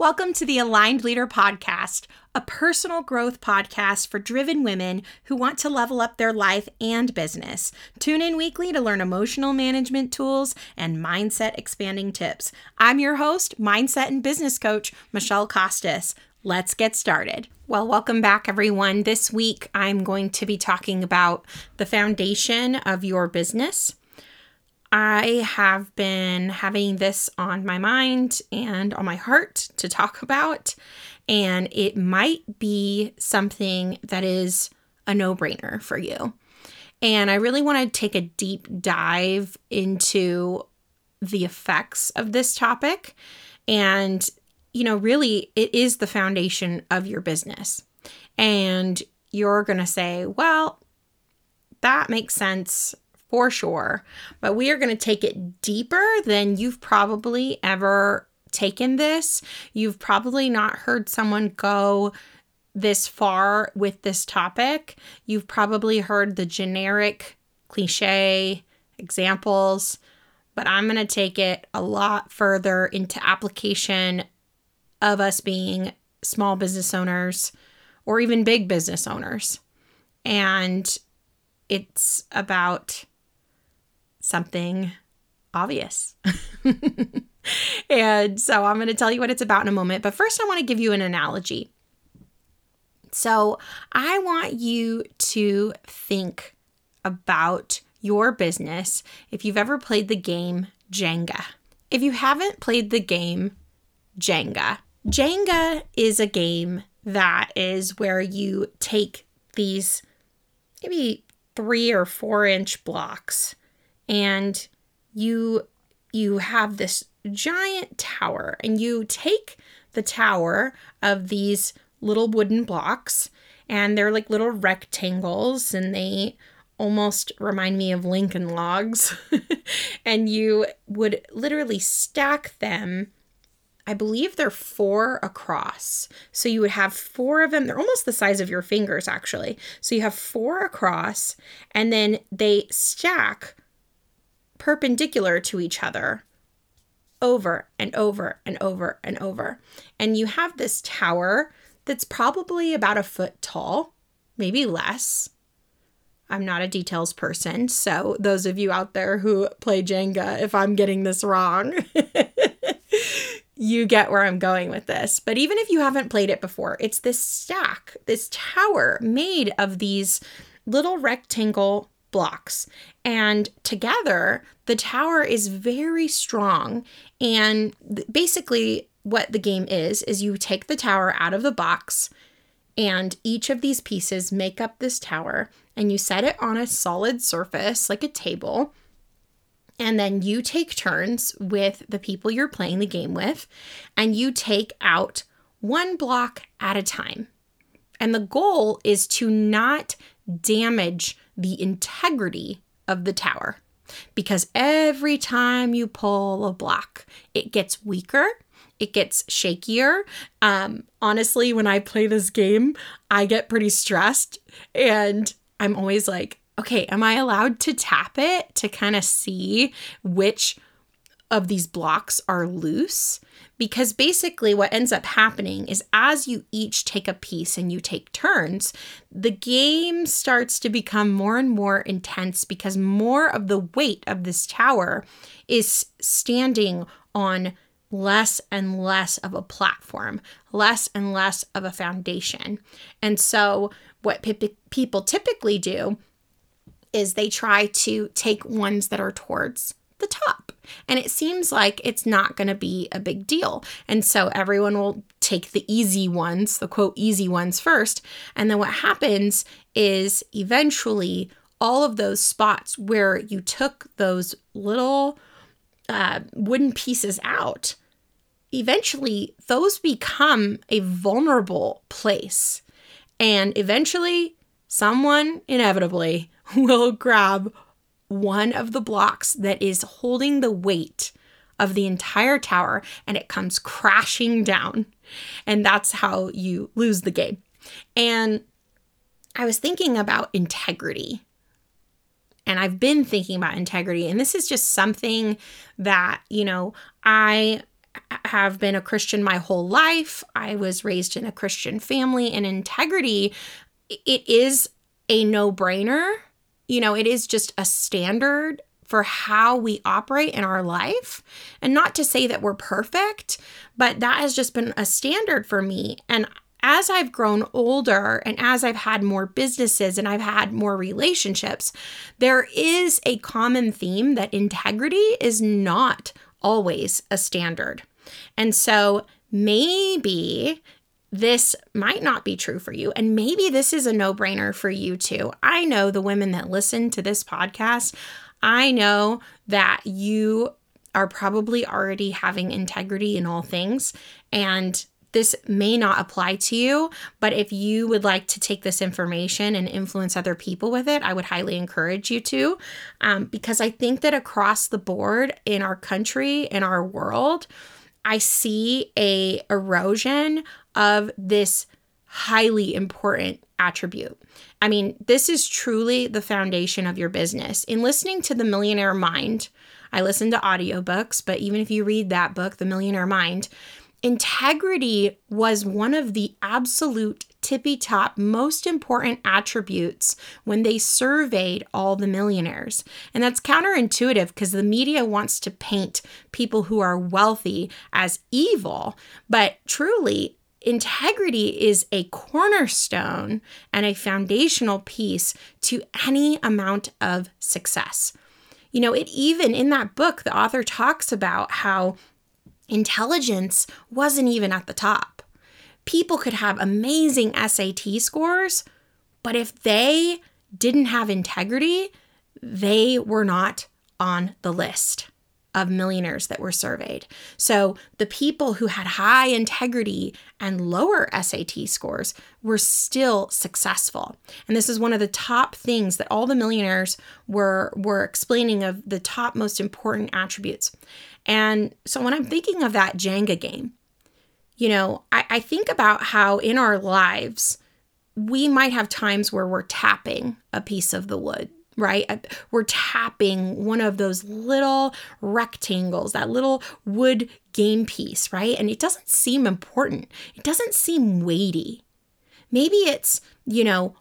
Welcome to the Aligned Leader Podcast, a personal growth podcast for driven women who want to level up their life and business. Tune in weekly to learn emotional management tools and mindset expanding tips. I'm your host, mindset and business coach, Michele Kostos. Let's get started. Well, welcome back, everyone. This week, I'm going to be talking about the foundation of your business. I have been having this on my mind and on my heart to talk about, and it might be something that is a no brainer for you. And I really want to take a deep dive into the effects of this topic. And, you know, really, it is the foundation of your business. And you're going to say, well, that makes sense for sure. But we are going to take it deeper than you've probably ever taken this. You've probably not heard someone go this far with this topic. You've probably heard the generic cliche examples, but I'm going to take it a lot further into application of us being small business owners or even big business owners. And it's about something obvious. and so I'm going to tell you what it's about in a moment. But first, I want to give you an analogy. So I want you to think about your business if you've ever played the game Jenga. If you haven't played the game Jenga, Jenga is a game that is where you take these maybe three or four inch blocks and you you have this giant tower and you take the tower of these little wooden blocks and they're like little rectangles and they almost remind me of Lincoln logs. and you would literally stack them. I believe they're four across. So you would have four of them. They're almost the size of your fingers, actually. So you have four across, and then they stack perpendicular to each other over and over and over and over. And you have this tower that's probably about a foot tall, maybe less. I'm not a details person, so those of you out there who play Jenga, if I'm getting this wrong, you get where I'm going with this. But even if you haven't played it before, it's this stack, this tower made of these little rectangle blocks. And together, the tower is very strong. And basically, what the game is, is you take the tower out of the box, and each of these pieces make up this tower, and you set it on a solid surface like a table. And then you take turns with the people you're playing the game with, and you take out one block at a time. And the goal is to not damage the integrity of the tower because every time you pull a block, it gets weaker, it gets shakier. Um, honestly, when I play this game, I get pretty stressed and I'm always like, okay, am I allowed to tap it to kind of see which of these blocks are loose? Because basically, what ends up happening is as you each take a piece and you take turns, the game starts to become more and more intense because more of the weight of this tower is standing on less and less of a platform, less and less of a foundation. And so, what pe- people typically do is they try to take ones that are towards the top. And it seems like it's not going to be a big deal. And so everyone will take the easy ones, the quote, easy ones first. And then what happens is eventually all of those spots where you took those little uh, wooden pieces out, eventually those become a vulnerable place. And eventually, someone inevitably will grab one of the blocks that is holding the weight of the entire tower and it comes crashing down. And that's how you lose the game. And I was thinking about integrity. And I've been thinking about integrity. And this is just something that, you know, I have been a Christian my whole life. I was raised in a Christian family, and integrity, it is a no brainer. You know, it is just a standard for how we operate in our life. And not to say that we're perfect, but that has just been a standard for me. And as I've grown older and as I've had more businesses and I've had more relationships, there is a common theme that integrity is not always a standard. And so maybe this might not be true for you. And maybe this is a no brainer for you too. I know the women that listen to this podcast, I know that you are probably already having integrity in all things. And this may not apply to you, but if you would like to take this information and influence other people with it, I would highly encourage you to. Um, because I think that across the board in our country, in our world, I see a erosion of this highly important attribute. I mean, this is truly the foundation of your business. In listening to The Millionaire Mind, I listen to audiobooks, but even if you read that book, The Millionaire Mind, integrity was one of the absolute tippy top most important attributes when they surveyed all the millionaires. And that's counterintuitive because the media wants to paint people who are wealthy as evil, but truly, integrity is a cornerstone and a foundational piece to any amount of success. You know, it even in that book, the author talks about how intelligence wasn't even at the top. People could have amazing SAT scores, but if they didn't have integrity, they were not on the list of millionaires that were surveyed. So the people who had high integrity and lower SAT scores were still successful. And this is one of the top things that all the millionaires were were explaining of the top most important attributes. And so when I'm thinking of that Jenga game, you know, I, I think about how in our lives, we might have times where we're tapping a piece of the wood right? We're tapping one of those little rectangles, that little wood game piece, right? And it doesn't seem important, it doesn't seem weighty. Maybe it's, you know,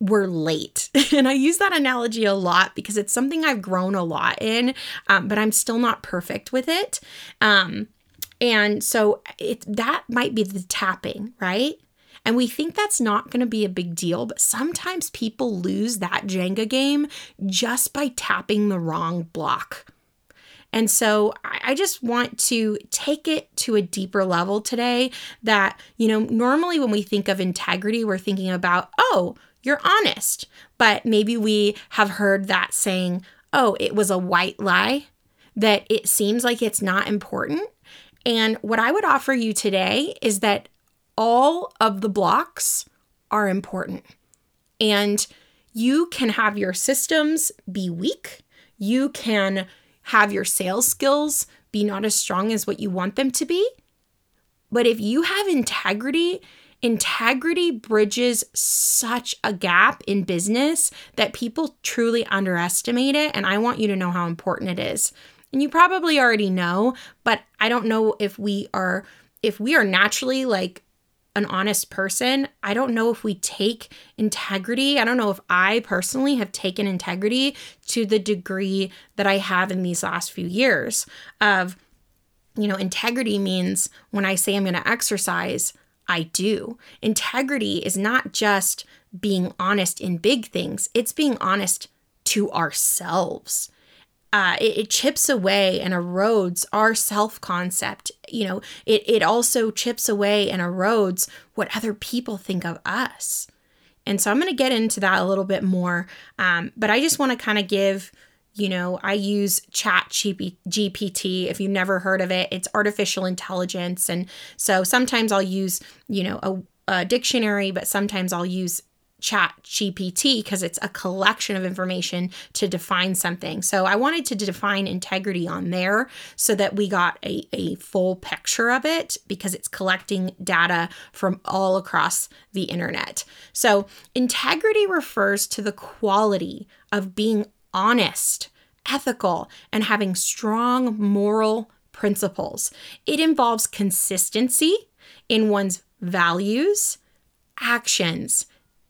we're late. and I use that analogy a lot because it's something I've grown a lot in, um, but I'm still not perfect with it. Um, and so it, that might be the tapping, right? And we think that's not going to be a big deal, but sometimes people lose that Jenga game just by tapping the wrong block. And so I just want to take it to a deeper level today that, you know, normally when we think of integrity, we're thinking about, oh, you're honest. But maybe we have heard that saying, oh, it was a white lie, that it seems like it's not important. And what I would offer you today is that all of the blocks are important. And you can have your systems be weak. You can have your sales skills be not as strong as what you want them to be. But if you have integrity, integrity bridges such a gap in business that people truly underestimate it. And I want you to know how important it is. And you probably already know, but I don't know if we are if we are naturally like an honest person, I don't know if we take integrity. I don't know if I personally have taken integrity to the degree that I have in these last few years of you know, integrity means when I say I'm going to exercise, I do. Integrity is not just being honest in big things, it's being honest to ourselves uh, it, it, chips away and erodes our self concept. You know, it, it also chips away and erodes what other people think of us. And so I'm going to get into that a little bit more. Um, but I just want to kind of give, you know, I use Chat GPT. If you've never heard of it, it's artificial intelligence. And so sometimes I'll use, you know, a, a dictionary, but sometimes I'll use chat GPT because it's a collection of information to define something. So I wanted to define integrity on there so that we got a, a full picture of it because it's collecting data from all across the internet. So integrity refers to the quality of being honest, ethical, and having strong moral principles. It involves consistency in one's values, actions,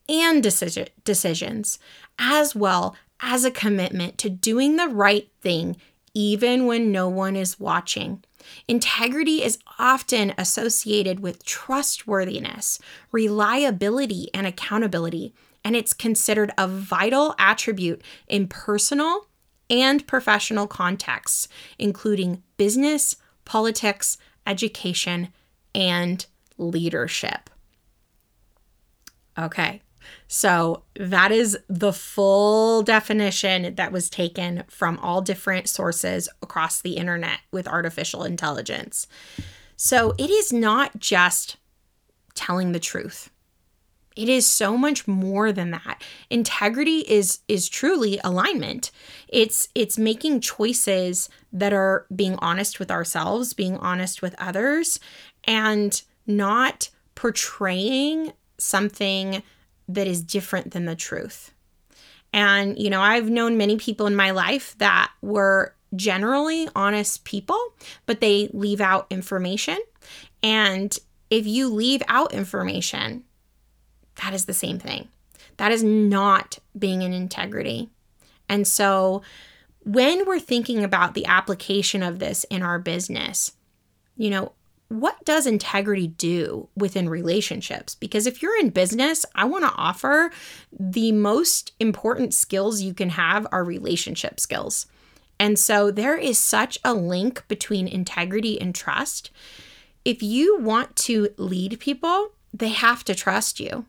and decision, decisions, as well as a commitment to doing the right thing even when no one is watching. Integrity is often associated with trustworthiness, reliability, and accountability, and it's considered a vital attribute in personal and professional contexts, including business, politics, education, and leadership. Okay, so that is the full definition that was taken from all different sources across the internet with artificial intelligence. So it is not just telling the truth. It is so much more than that. Integrity is is truly alignment. It's it's making choices that are being honest with ourselves, being honest with others and not portraying something that is different than the truth. And, you know, I've known many people in my life that were generally honest people, but they leave out information. And if you leave out information, that is the same thing. That is not being in integrity. And so, when we're thinking about the application of this in our business, you know, what does integrity do within relationships? Because if you're in business, I want to offer the most important skills you can have are relationship skills. And so there is such a link between integrity and trust. If you want to lead people, they have to trust you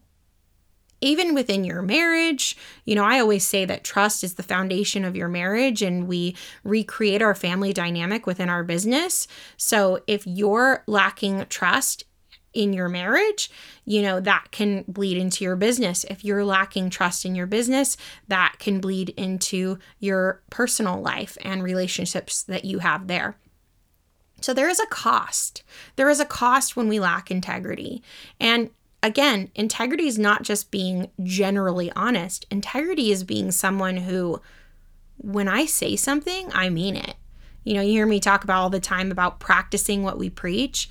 even within your marriage. You know, I always say that trust is the foundation of your marriage and we recreate our family dynamic within our business. So if you're lacking trust, in your marriage, you know, that can bleed into your business. If you're lacking trust in your business, that can bleed into your personal life and relationships that you have there. So there is a cost. There is a cost when we lack integrity. And again, integrity is not just being generally honest. Integrity is being someone who, when I say something, I mean it. You know, you hear me talk about all the time about practicing what we preach.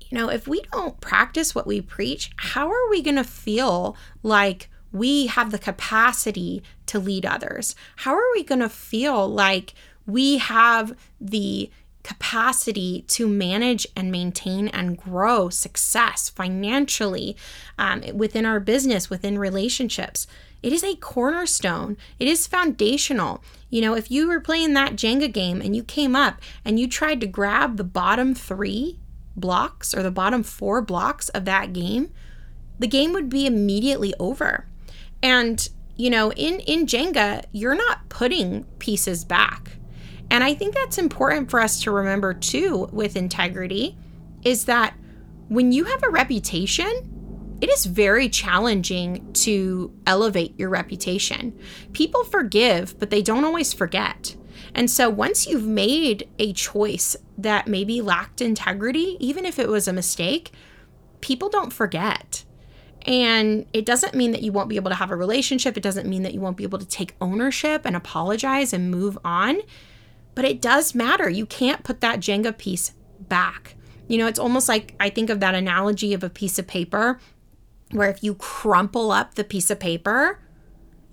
You know, if we don't practice what we preach, how are we going to feel like we have the capacity to lead others? How are we going to feel like we have the capacity to manage and maintain and grow success financially um, within our business, within relationships. It is a cornerstone. It is foundational. You know, if you were playing that Jenga game and you came up and you tried to grab the bottom three blocks or the bottom four blocks of that game, the game would be immediately over. And, you know, in, in Jenga, you're not putting pieces back and I think that's important for us to remember too with integrity is that when you have a reputation, it is very challenging to elevate your reputation. People forgive, but they don't always forget. And so once you've made a choice that maybe lacked integrity, even if it was a mistake, people don't forget. And it doesn't mean that you won't be able to have a relationship. It doesn't mean that you won't be able to take ownership and apologize and move on. But it does matter. You can't put that Jenga piece back. You know, it's almost like I think of that analogy of a piece of paper where if you crumple up the piece of paper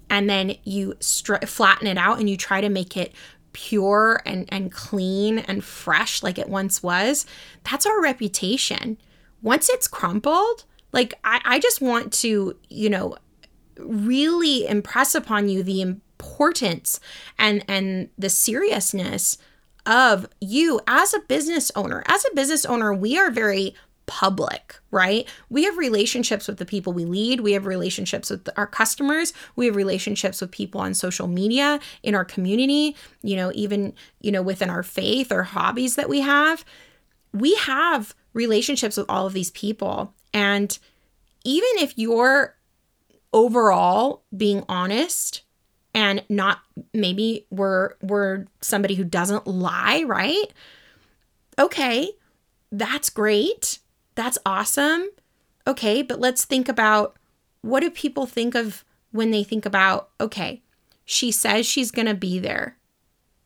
and then you str- flatten it out and you try to make it pure and, and clean and fresh like it once was, that's our reputation. Once it's crumpled, like I, I just want to, you know, really impress upon you the importance and and the seriousness of you as a business owner. As a business owner, we are very public, right? We have relationships with the people we lead. We have relationships with our customers. We have relationships with people on social media, in our community, you know, even, you know, within our faith or hobbies that we have. We have relationships with all of these people. And even if you're overall being honest and not maybe we're we're somebody who doesn't lie, right? Okay, that's great. That's awesome. Okay, but let's think about what do people think of when they think about, okay, she says she's going to be there.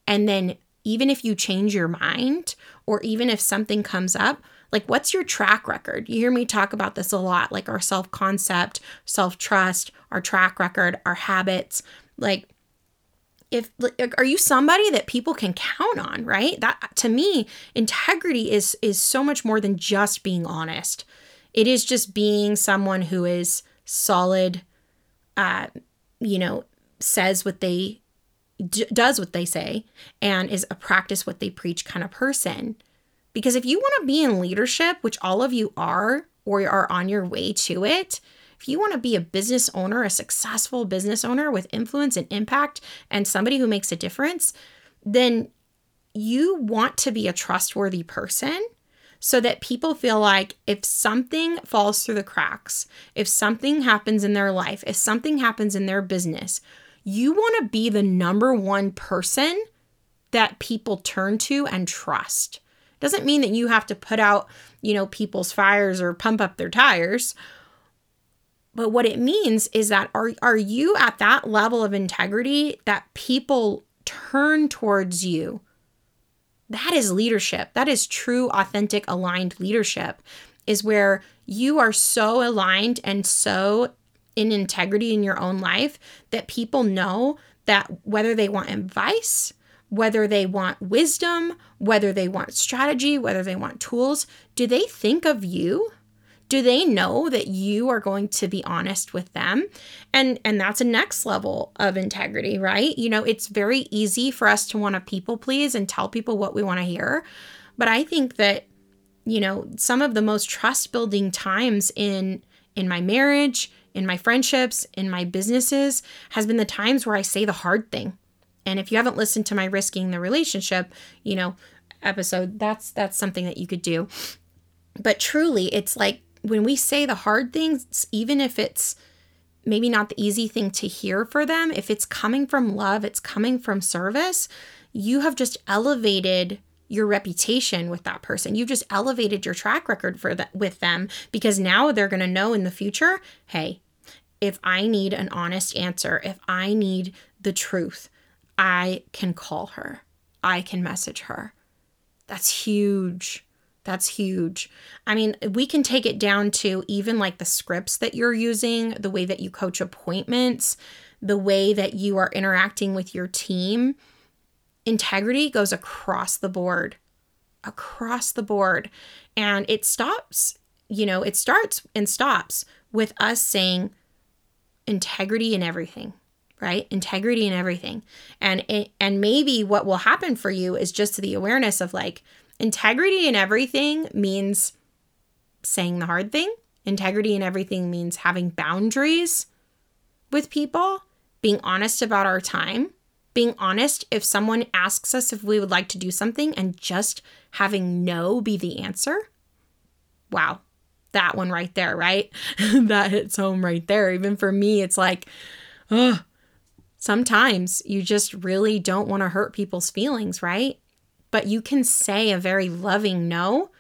And then even if you change your mind or even if something comes up, like what's your track record? You hear me talk about this a lot, like our self concept, self trust, our track record, our habits. Like, if like, are you somebody that people can count on right that to me integrity is is so much more than just being honest it is just being someone who is solid uh you know says what they d- does what they say and is a practice what they preach kind of person. Because if you want to be in leadership, which all of you are or are on your way to it, if you want to be a business owner, a successful business owner with influence and impact and somebody who makes a difference, then you want to be a trustworthy person so that people feel like if something falls through the cracks, if something happens in their life, if something happens in their business, you want to be the number one person that people turn to and trust. Doesn't mean that you have to put out, you know, people's fires or pump up their tires. But what it means is that are are you at that level of integrity that people turn towards you? That is leadership. That is true authentic aligned leadership is where you are so aligned and so in integrity in your own life that people know that whether they want advice, whether they want wisdom, whether they want strategy, whether they want tools, do they think of you? Do they know that you are going to be honest with them? And and that's a next level of integrity, right? You know, it's very easy for us to want to people please and tell people what we want to hear. But I think that you know, some of the most trust building times in in my marriage, in my friendships, in my businesses, has been the times where I say the hard thing. And if you haven't listened to my risking the relationship, you know, episode, that's that's something that you could do. But truly, it's like when we say the hard things, even if it's maybe not the easy thing to hear for them, if it's coming from love, it's coming from service, you have just elevated your reputation with that person. You've just elevated your track record for that with them because now they're going to know in the future, hey, if I need an honest answer, if I need the truth, I can call her. I can message her. That's huge. That's huge. I mean, we can take it down to even like the scripts that you're using, the way that you coach appointments, the way that you are interacting with your team integrity goes across the board, across the board. And it stops, you know, it starts and stops with us saying integrity in everything right integrity in everything and it, and maybe what will happen for you is just the awareness of like integrity in everything means saying the hard thing integrity in everything means having boundaries with people being honest about our time being honest if someone asks us if we would like to do something and just having no be the answer. Wow, that one right there, right? that hits home right there. Even for me, it's like, oh, sometimes you just really don't want to hurt people's feelings, right? But you can say a very loving no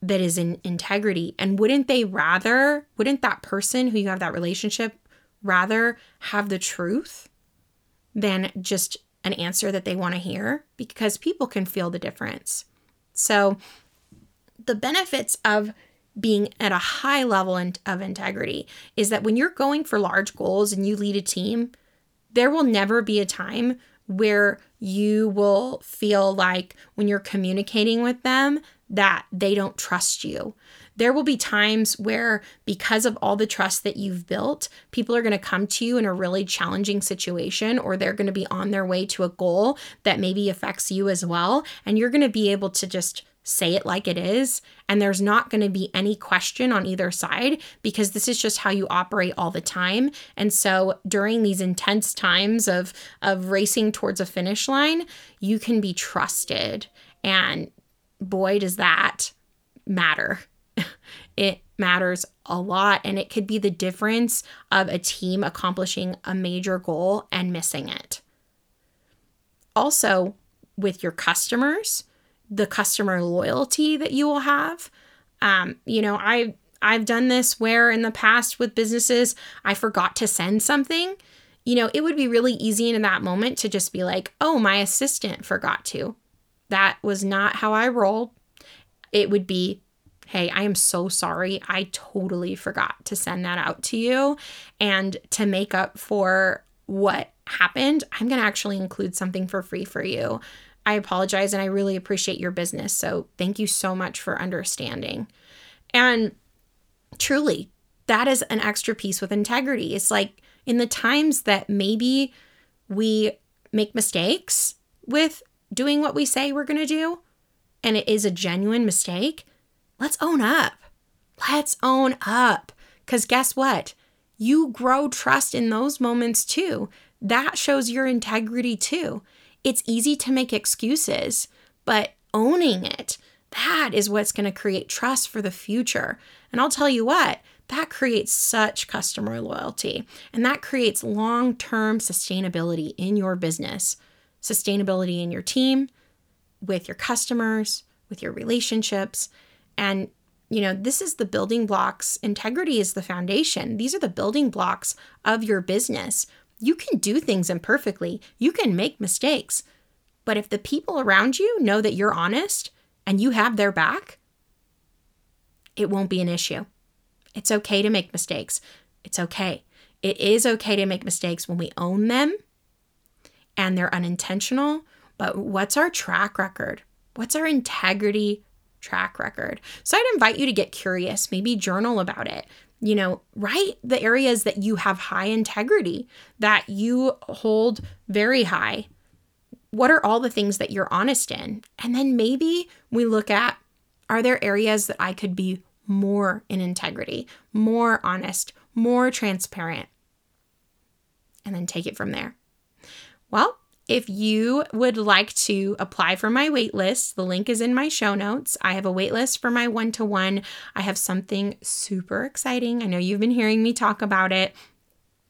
that is in integrity. And wouldn't they rather, wouldn't that person who you have that relationship rather have the truth? than just an answer that they want to hear because people can feel the difference. So, the benefits of being at a high level of integrity is that when you're going for large goals and you lead a team, there will never be a time where you will feel like when you're communicating with them that they don't trust you there will be times where, because of all the trust that you've built, people are going to come to you in a really challenging situation, or they're going to be on their way to a goal that maybe affects you as well. And you're going to be able to just say it like it is. And there's not going to be any question on either side because this is just how you operate all the time. And so during these intense times of, of racing towards a finish line, you can be trusted. And boy, does that matter it matters a lot and it could be the difference of a team accomplishing a major goal and missing it. Also, with your customers, the customer loyalty that you will have. Um, you know, I I've done this where in the past with businesses I forgot to send something you know, it would be really easy in that moment to just be like, oh, my assistant forgot to. That was not how I rolled. It would be, hey, I am so sorry. I totally forgot to send that out to you. And to make up for what happened, I'm going to actually include something for free for you. I apologize and I really appreciate your business. So thank you so much for understanding. And truly, that is an extra piece with integrity. It's like in the times that maybe we make mistakes with doing what we say we're going to do, and it is a genuine mistake, let's own up. Let's own up. Because guess what? You grow trust in those moments too. That shows your integrity too. It's easy to make excuses, but owning it, that is what's going to create trust for the future. And I'll tell you what, that creates such customer loyalty and that creates long term sustainability in your business, sustainability in your team, with your customers, with your relationships. And, you know, this is the building blocks. Integrity is the foundation. These are the building blocks of your business. You can do things imperfectly, you can make mistakes. But if the people around you know that you're honest and you have their back, it won't be an issue. It's okay to make mistakes. It's okay. It is okay to make mistakes when we own them and they're unintentional. But what's our track record? What's our integrity track record? So I'd invite you to get curious, maybe journal about it. You know, write the areas that you have high integrity, that you hold very high. What are all the things that you're honest in? And then maybe we look at are there areas that I could be more in integrity, more honest, more transparent, and then take it from there. Well, if you would like to apply for my waitlist, the link is in my show notes. I have a waitlist for my one to one. I have something super exciting. I know you've been hearing me talk about it.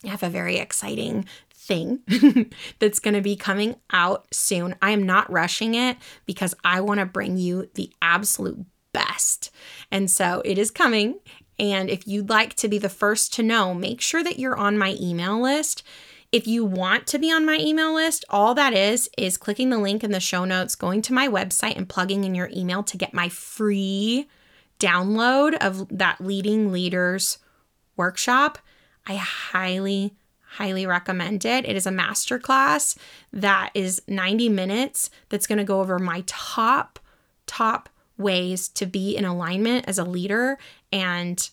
I have a very exciting thing that's going to be coming out soon. I am not rushing it because I want to bring you the absolute best. And so it is coming. And if you'd like to be the first to know, make sure that you're on my email list. If you want to be on my email list, all that is is clicking the link in the show notes, going to my website, and plugging in your email to get my free download of that Leading Leaders workshop. I highly, highly recommend it. It is a masterclass that is 90 minutes that's going to go over my top, top ways to be in alignment as a leader and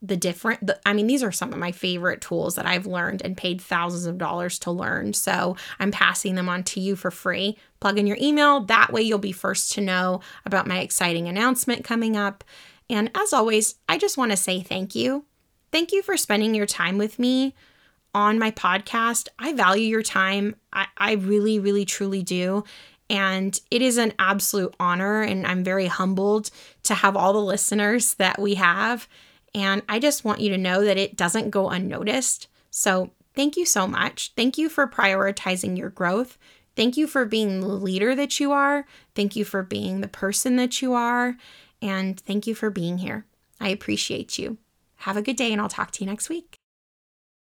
the different the, i mean these are some of my favorite tools that i've learned and paid thousands of dollars to learn. So i'm passing them on to you for free. Plug in your email. That way you'll be first to know about my exciting announcement coming up. And as always i just want to say thank you. Thank you for spending your time with me on my podcast. I value your time. I, I really really truly do. And it is an absolute honor, and I'm very humbled to have all the listeners that we have. And I just want you to know that it doesn't go unnoticed. So, thank you so much. Thank you for prioritizing your growth. Thank you for being the leader that you are. Thank you for being the person that you are. And thank you for being here. I appreciate you. Have a good day, and I'll talk to you next week.